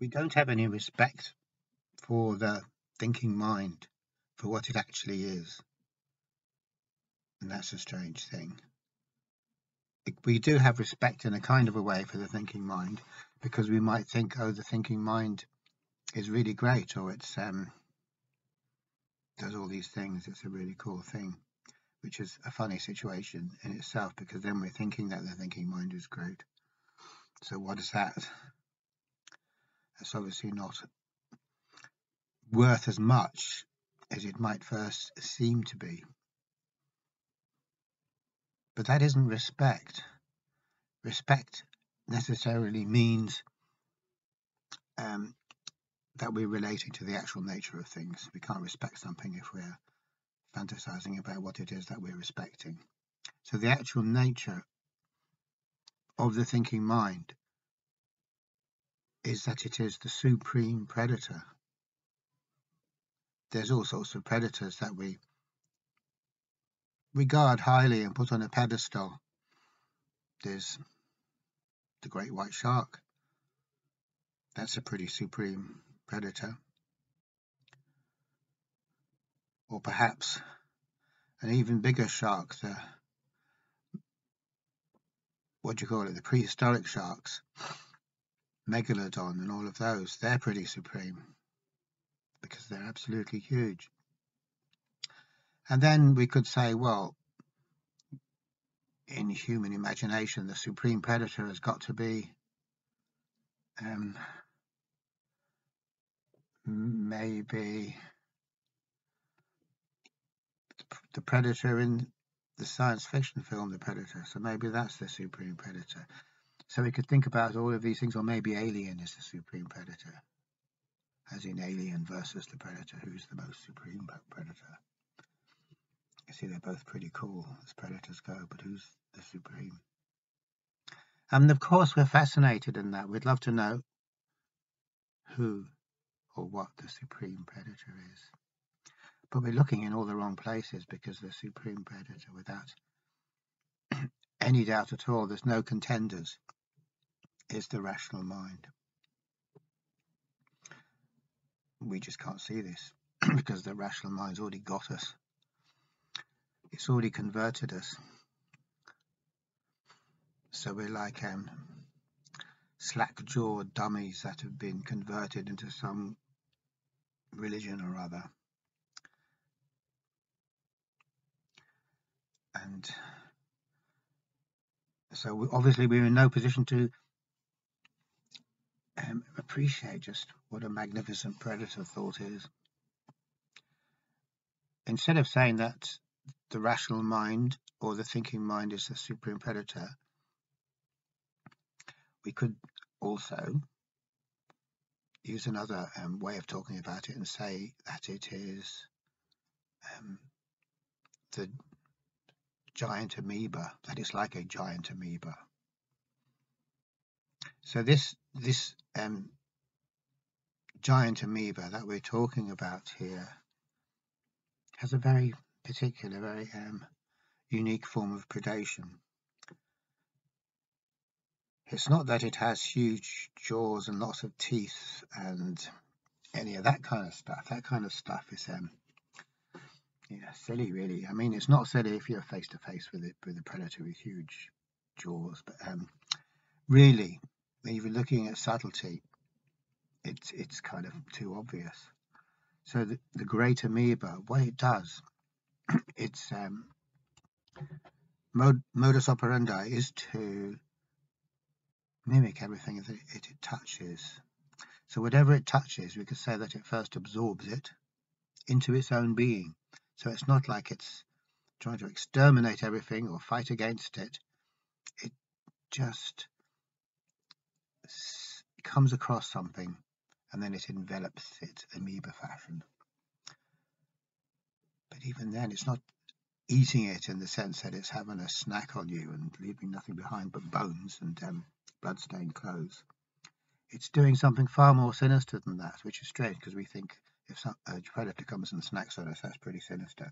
we don't have any respect for the thinking mind, for what it actually is. And that's a strange thing. We do have respect in a kind of a way for the thinking mind because we might think, oh, the thinking mind is really great or it's um, does all these things. It's a really cool thing, which is a funny situation in itself because then we're thinking that the thinking mind is great. So what is that? That's obviously not worth as much as it might first seem to be. But that isn't respect. Respect necessarily means um, that we're relating to the actual nature of things. We can't respect something if we're fantasizing about what it is that we're respecting. So the actual nature of the thinking mind is that it is the supreme predator. There's all sorts of predators that we regard highly and put on a pedestal. There's the great white shark. That's a pretty supreme predator. Or perhaps an even bigger shark, the what do you call it, the prehistoric sharks, megalodon and all of those, they're pretty supreme because they're absolutely huge. And then we could say, well, in human imagination, the supreme predator has got to be um, maybe the predator in the science fiction film The Predator. So maybe that's the supreme predator. So we could think about all of these things, or maybe Alien is the supreme predator, as in Alien versus the Predator, who's the most supreme predator. You see, they're both pretty cool as predators go, but who's the supreme? And of course, we're fascinated in that. We'd love to know who or what the supreme predator is. But we're looking in all the wrong places because the supreme predator, without any doubt at all, there's no contenders, is the rational mind. We just can't see this because the rational mind's already got us. It's already converted us. So we're like um, slack-jawed dummies that have been converted into some religion or other. And so obviously we're in no position to um, appreciate just what a magnificent predator thought is. Instead of saying that the rational mind or the thinking mind is the supreme predator, we could also use another um, way of talking about it and say that it is um, the giant amoeba, that it's like a giant amoeba. So this this um, giant amoeba that we're talking about here has a very particular, very um, unique form of predation. It's not that it has huge jaws and lots of teeth and any of that kind of stuff. That kind of stuff is um, yeah, silly, really. I mean, it's not silly if you're face to face with it with a predator with huge jaws, but um, really, when you're looking at subtlety, it's it's kind of too obvious. So the, the great amoeba, what it does, its um, mod, modus operandi is to mimic everything that it, it touches. So whatever it touches, we could say that it first absorbs it into its own being. So it's not like it's trying to exterminate everything or fight against it. It just comes across something and then it envelops it amoeba fashion. But even then, it's not eating it in the sense that it's having a snack on you and leaving nothing behind but bones and um, bloodstained clothes. It's doing something far more sinister than that, which is strange because we think if some, a predator comes and snacks on us, that's pretty sinister.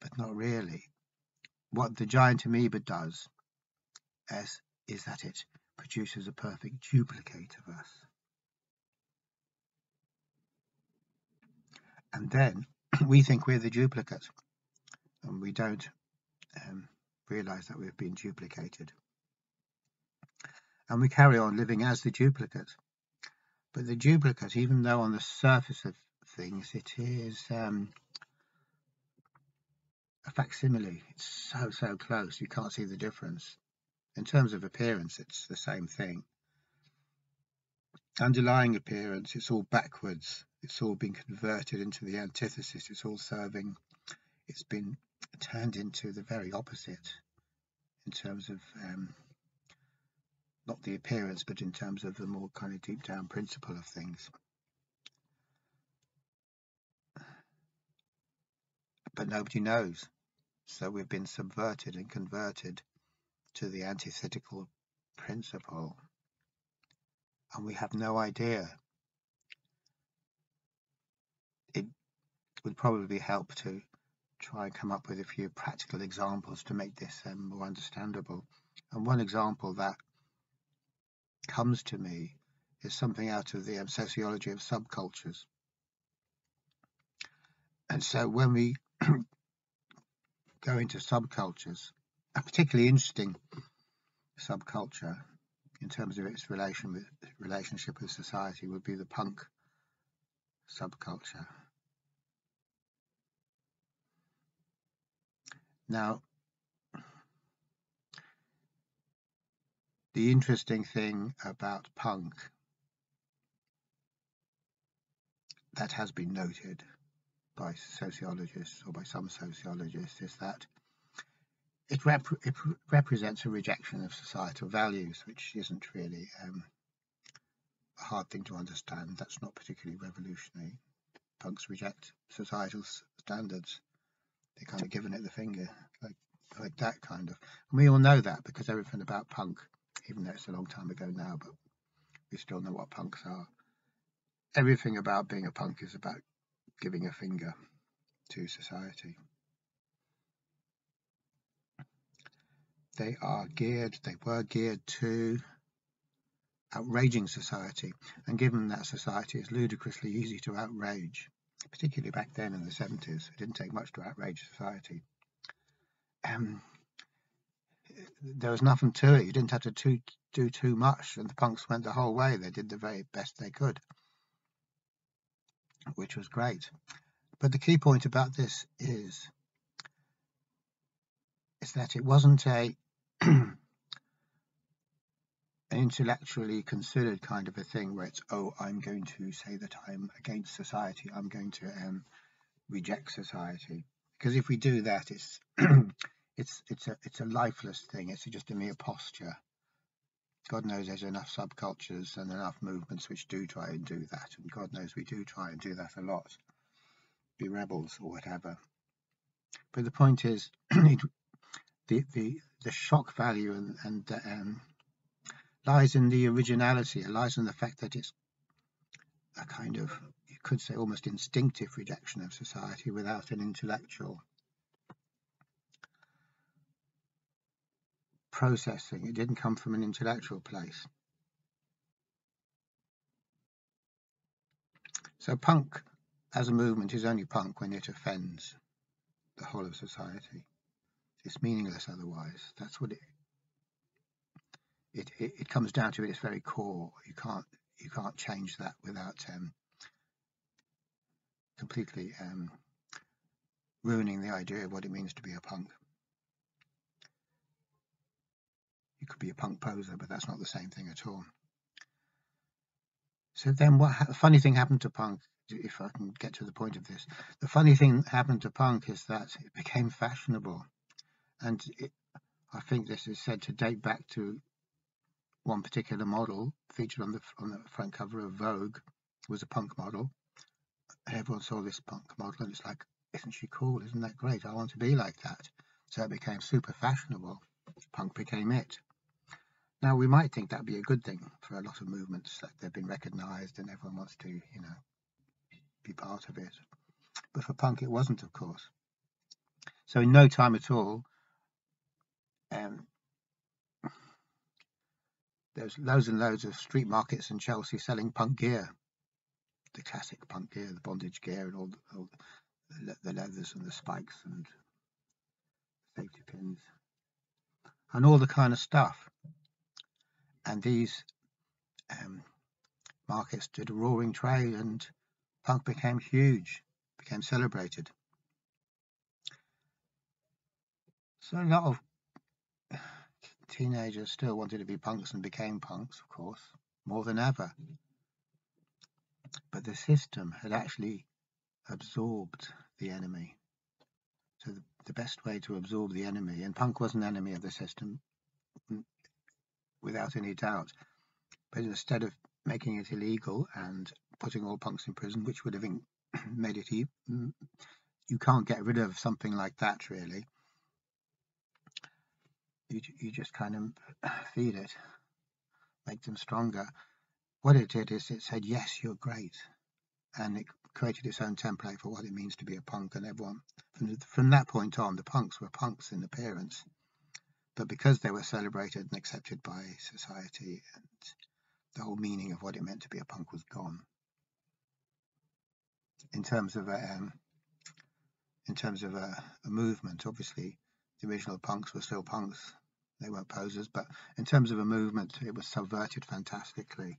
But not really. What the giant amoeba does is, is that it produces a perfect duplicate of us. And then we think we're the duplicate and we don't um, realize that we've been duplicated. And we carry on living as the duplicate. But the duplicate, even though on the surface of things it is um, a facsimile, it's so, so close, you can't see the difference. In terms of appearance, it's the same thing. Underlying appearance, it's all backwards. It's all been converted into the antithesis. It's all serving. It's been turned into the very opposite in terms of um, not the appearance, but in terms of the more kind of deep down principle of things. But nobody knows. So we've been subverted and converted to the antithetical principle. And we have no idea. It would probably help to try and come up with a few practical examples to make this um, more understandable. And one example that comes to me is something out of the um, sociology of subcultures. And so when we go into subcultures, a particularly interesting subculture in terms of its relation with relationship with society would be the punk subculture. Now, the interesting thing about punk that has been noted by sociologists or by some sociologists is that it, rep it represents a rejection of societal values, which isn't really um, a hard thing to understand. That's not particularly revolutionary. Punks reject societal standards. They're kind of giving it the finger, like like that kind of. And we all know that because everything about punk, even though it's a long time ago now, but we still know what punks are. Everything about being a punk is about giving a finger to society. They are geared, they were geared to outraging society. And given that society is ludicrously easy to outrage, particularly back then in the 70s, it didn't take much to outrage society. Um, there was nothing to it. You didn't have to too, do too much, and the punks went the whole way. They did the very best they could, which was great. But the key point about this is is that it wasn't a intellectually considered kind of a thing where it's oh I'm going to say that I'm against society I'm going to um, reject society. Because if we do that it's it's it's a it's a lifeless thing. It's just a mere posture. God knows there's enough subcultures and enough movements which do try and do that and God knows we do try and do that a lot. Be rebels or whatever. But the point is the the the shock value and, and um, lies in the originality. It lies in the fact that it's a kind of you could say almost instinctive rejection of society without an intellectual processing. It didn't come from an intellectual place. So punk as a movement is only punk when it offends the whole of society. It's meaningless otherwise. That's what it it, it, it comes down to its very core. You can't you can't change that without um, completely um, ruining the idea of what it means to be a punk. You could be a punk poser, but that's not the same thing at all. So then, what funny thing happened to punk? If I can get to the point of this, the funny thing happened to punk is that it became fashionable and it, I think this is said to date back to one particular model featured on the on the front cover of Vogue was a punk model. Everyone saw this punk model and it's like, isn't she cool? Isn't that great? I want to be like that. So it became super fashionable. Punk became it. Now we might think that'd be a good thing for a lot of movements that they've been recognised and everyone wants to, you know, be part of it. But for punk it wasn't, of course. So in no time at all, um, there's loads and loads of street markets in Chelsea selling punk gear. the classic punk gear, the bondage gear, and all, the, all the, the leathers and the spikes and safety pins, and all the kind of stuff. And these um, markets did a roaring trade, and punk became huge, became celebrated. So a lot of teenagers still wanted to be punks and became punks, of course, more than ever. But the system had actually absorbed the enemy. So the, the best way to absorb the enemy, and punk was an enemy of the system, mm, without any doubt. But instead of making it illegal and putting all punks in prison, which would have made it, mm, you can't get rid of something like that really you, you just kind of feed it, make them stronger. What it did is it said, yes, you're great. And it created its own template for what it means to be a punk. And everyone, from, from that point on, the punks were punks in appearance. But because they were celebrated and accepted by society, and the whole meaning of what it meant to be a punk was gone. In terms of a, um, in terms of a, a movement, obviously, the original punks were still punks. They weren't posers, but in terms of a movement, it was subverted fantastically.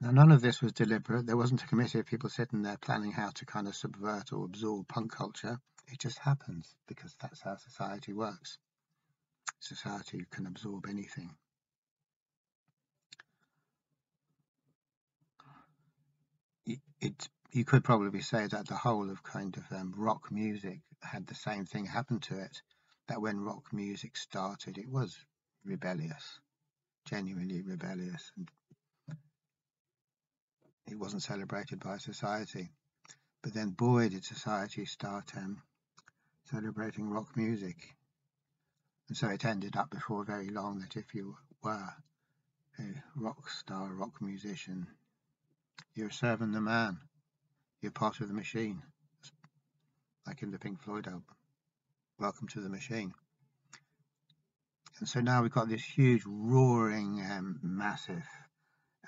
Now, none of this was deliberate. There wasn't a committee of people sitting there planning how to kind of subvert or absorb punk culture. It just happens because that's how society works. Society can absorb anything. It, you could probably say that the whole of kind of um, rock music had the same thing happen to it. That when rock music started, it was rebellious, genuinely rebellious, and it wasn't celebrated by society. But then, boy, did society start um, celebrating rock music. And so it ended up before very long that if you were a rock star, rock musician, you're serving the man. You're part of the machine, like in the Pink Floyd album. Welcome to the Machine. And so now we've got this huge, roaring, um, massive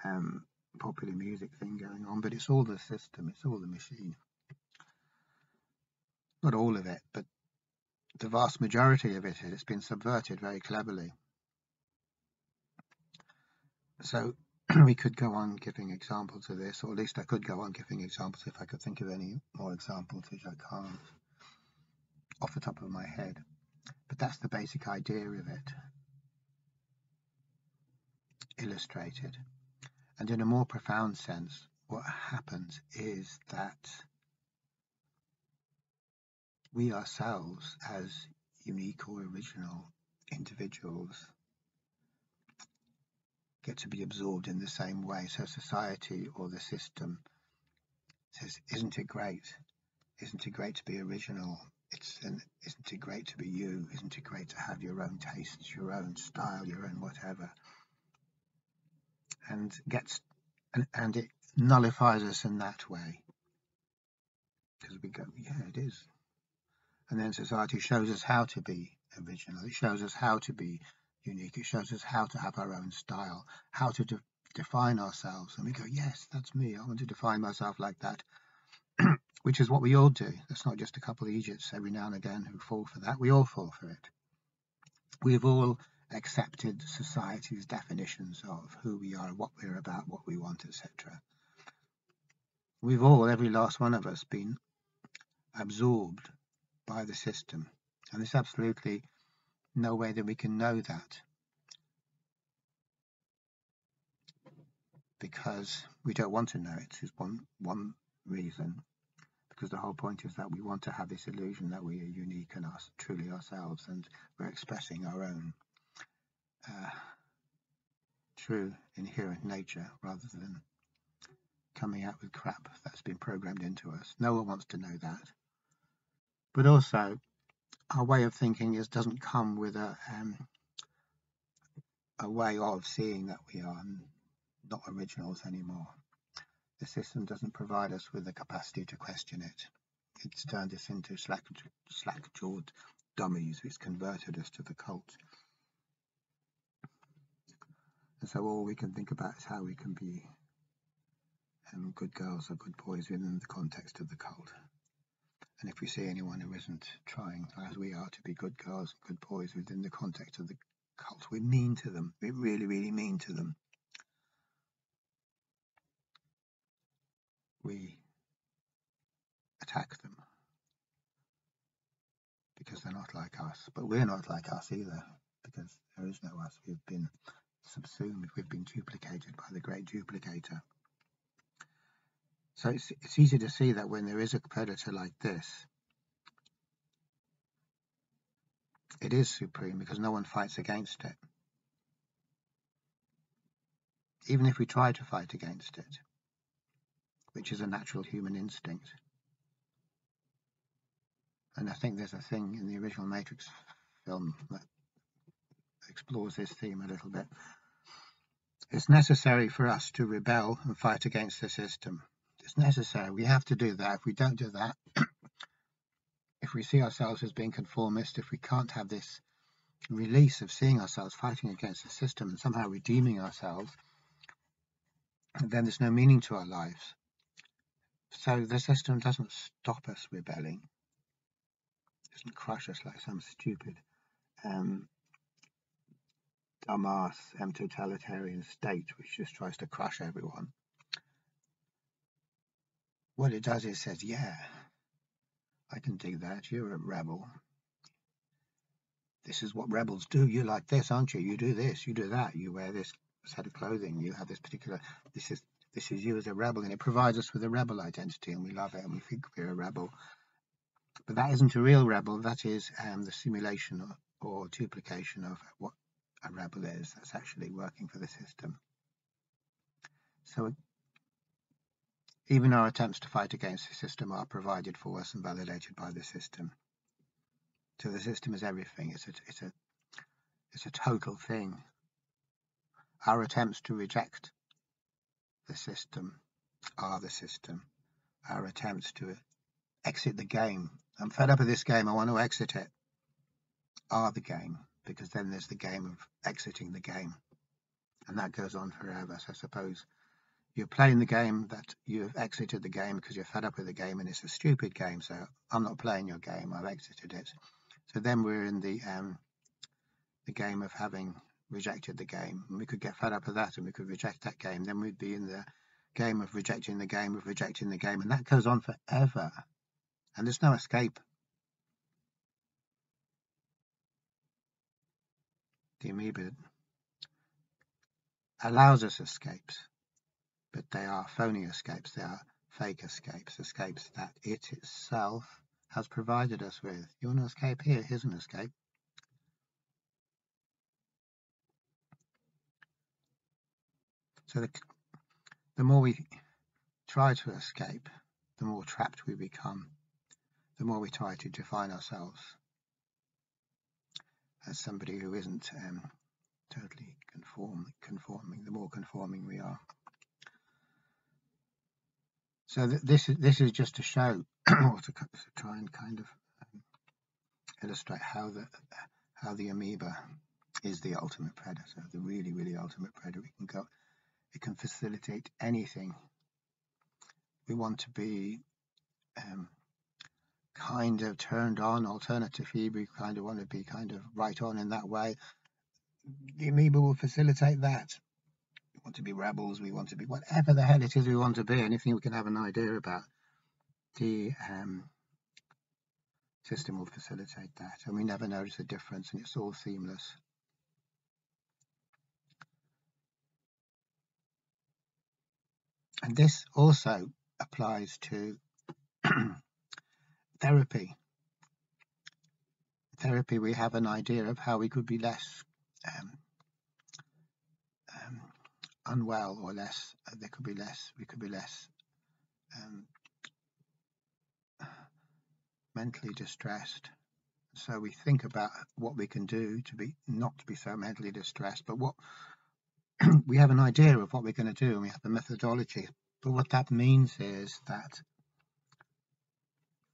um, popular music thing going on, but it's all the system, it's all the machine. Not all of it, but the vast majority of it has been subverted very cleverly. So we could go on giving examples of this, or at least I could go on giving examples if I could think of any more examples, which I can't off the top of my head. But that's the basic idea of it, illustrated. And in a more profound sense, what happens is that we ourselves, as unique or original individuals, get to be absorbed in the same way. So society or the system says, isn't it great? Isn't it great to be original? It's an, isn't it great to be you? Isn't it great to have your own tastes, your own style, your own whatever? And gets and, and it nullifies us in that way. Because we go, yeah, it is. And then society shows us how to be original. It shows us how to be unique. It shows us how to have our own style, how to de define ourselves. And we go, yes, that's me. I want to define myself like that, which is what we all do. That's not just a couple of idiots every now and again who fall for that. We all fall for it. We've all accepted society's definitions of who we are, what we're about, what we want, etc. We've all, every last one of us, been absorbed by the system. And this absolutely no way that we can know that. Because we don't want to know it is one one reason. Because the whole point is that we want to have this illusion that we are unique and us truly ourselves and we're expressing our own uh, true inherent nature rather than coming out with crap that's been programmed into us. No one wants to know that. But also our way of thinking is doesn't come with a um, a way of seeing that we are not originals anymore. The system doesn't provide us with the capacity to question it. It's turned us into slack, slack-jawed dummies. It's converted us to the cult. And so all we can think about is how we can be um, good girls or good boys within the context of the cult. And if we see anyone who isn't trying, as we are, to be good girls and good boys within the context of the cult, we're mean to them. We're really, really mean to them. We attack them because they're not like us. But we're not like us either because there is no us. We've been subsumed, we've been duplicated by the great duplicator. So it's, it's easy to see that when there is a predator like this, it is supreme because no one fights against it. Even if we try to fight against it, which is a natural human instinct. And I think there's a thing in the original Matrix film that explores this theme a little bit. It's necessary for us to rebel and fight against the system. It's necessary. We have to do that. If we don't do that, if we see ourselves as being conformist, if we can't have this release of seeing ourselves fighting against the system and somehow redeeming ourselves, then there's no meaning to our lives. So the system doesn't stop us rebelling. It doesn't crush us like some stupid um, dumbass um, totalitarian state which just tries to crush everyone what it does is says, yeah, I can do that. You're a rebel. This is what rebels do. You're like this, aren't you? You do this, you do that. You wear this set of clothing. You have this particular. This is this is you as a rebel, and it provides us with a rebel identity, and we love it, and we think we're a rebel. But that isn't a real rebel. That is um, the simulation or, or duplication of what a rebel is. That's actually working for the system. So even our attempts to fight against the system are provided for us and validated by the system. So the system is everything. It's a, it's a, it's a total thing. Our attempts to reject the system are the system. Our attempts to exit the game. I'm fed up with this game. I want to exit it. Are the game because then there's the game of exiting the game, and that goes on forever. So I suppose you're playing the game that you've exited the game because you're fed up with the game and it's a stupid game. So I'm not playing your game. I've exited it. So then we're in the um, the game of having rejected the game. And we could get fed up with that and we could reject that game. Then we'd be in the game of rejecting the game of rejecting the game, and that goes on forever. And there's no escape. The amoeba allows us escapes but they are phony escapes, they are fake escapes, escapes that it itself has provided us with. You want to escape here? Here's an escape. So the, the more we try to escape, the more trapped we become, the more we try to define ourselves as somebody who isn't um, totally conform, conforming, the more conforming we are. So th this is this is just to show or to, to try and kind of um, illustrate how the how the amoeba is the ultimate predator, the really really ultimate predator. It can go, it can facilitate anything. We want to be um, kind of turned on, alternative We kind of want to be kind of right on in that way. The amoeba will facilitate that want to be rebels, we want to be whatever the hell it is we want to be, anything we can have an idea about, the um, system will facilitate that. And we never notice the difference and it's all seamless. And this also applies to therapy. Therapy, we have an idea of how we could be less um, unwell or less, uh, there could be less, we could be less um, mentally distressed. So we think about what we can do to be not to be so mentally distressed, but what we have an idea of what we're going to do and we have a methodology. But what that means is that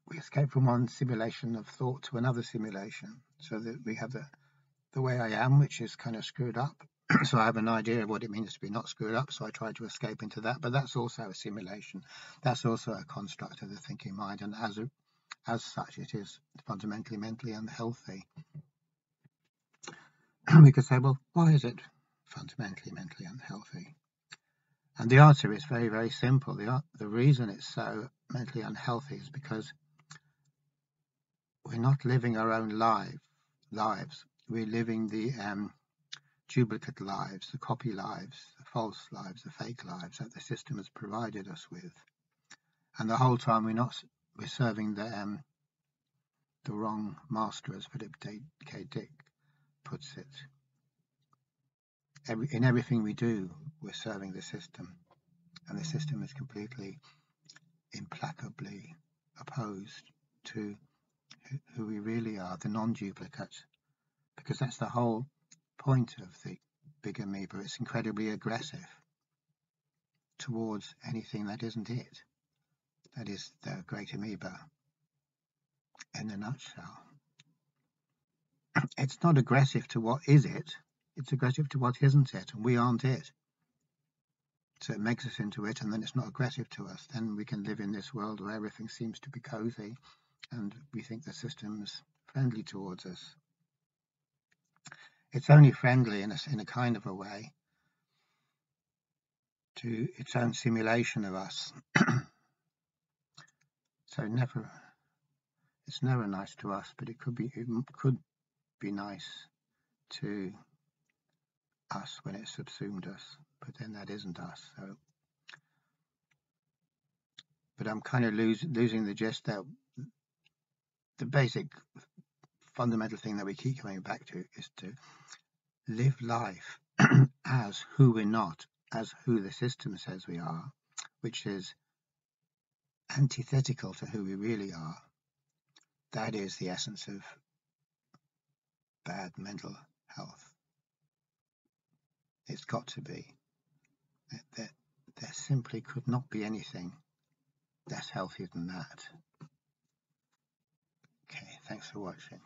we escape from one simulation of thought to another simulation so that we have the, the way I am, which is kind of screwed up, so I have an idea of what it means to be not screwed up, so I try to escape into that. But that's also a simulation. That's also a construct of the thinking mind, and as a, as such, it is fundamentally mentally unhealthy. And we could say, well, why is it fundamentally mentally unhealthy? And the answer is very, very simple. The, the reason it's so mentally unhealthy is because we're not living our own life, lives. We're living the um, duplicate lives, the copy lives, the false lives, the fake lives that the system has provided us with. And the whole time we're not we're serving the um, the wrong master, as Philip K. Dick puts it. Every, in everything we do, we're serving the system, and the system is completely, implacably opposed to who we really are, the non-duplicate, because that's the whole point of the big amoeba. It's incredibly aggressive towards anything that isn't it. That is the great amoeba in a nutshell. It's not aggressive to what is it, it's aggressive to what isn't it, and we aren't it. So it makes us into it, and then it's not aggressive to us. Then we can live in this world where everything seems to be cozy, and we think the system's friendly towards us. It's only friendly in a, in a kind of a way to its own simulation of us. so never, it's never nice to us, but it could be, it could be nice to us when it subsumed us, but then that isn't us. So, but I'm kind of losing the gist that the basic fundamental thing that we keep coming back to is to live life as who we're not, as who the system says we are, which is antithetical to who we really are. That is the essence of bad mental health. It's got to be. There, there simply could not be anything less healthy than that. Okay, thanks for watching.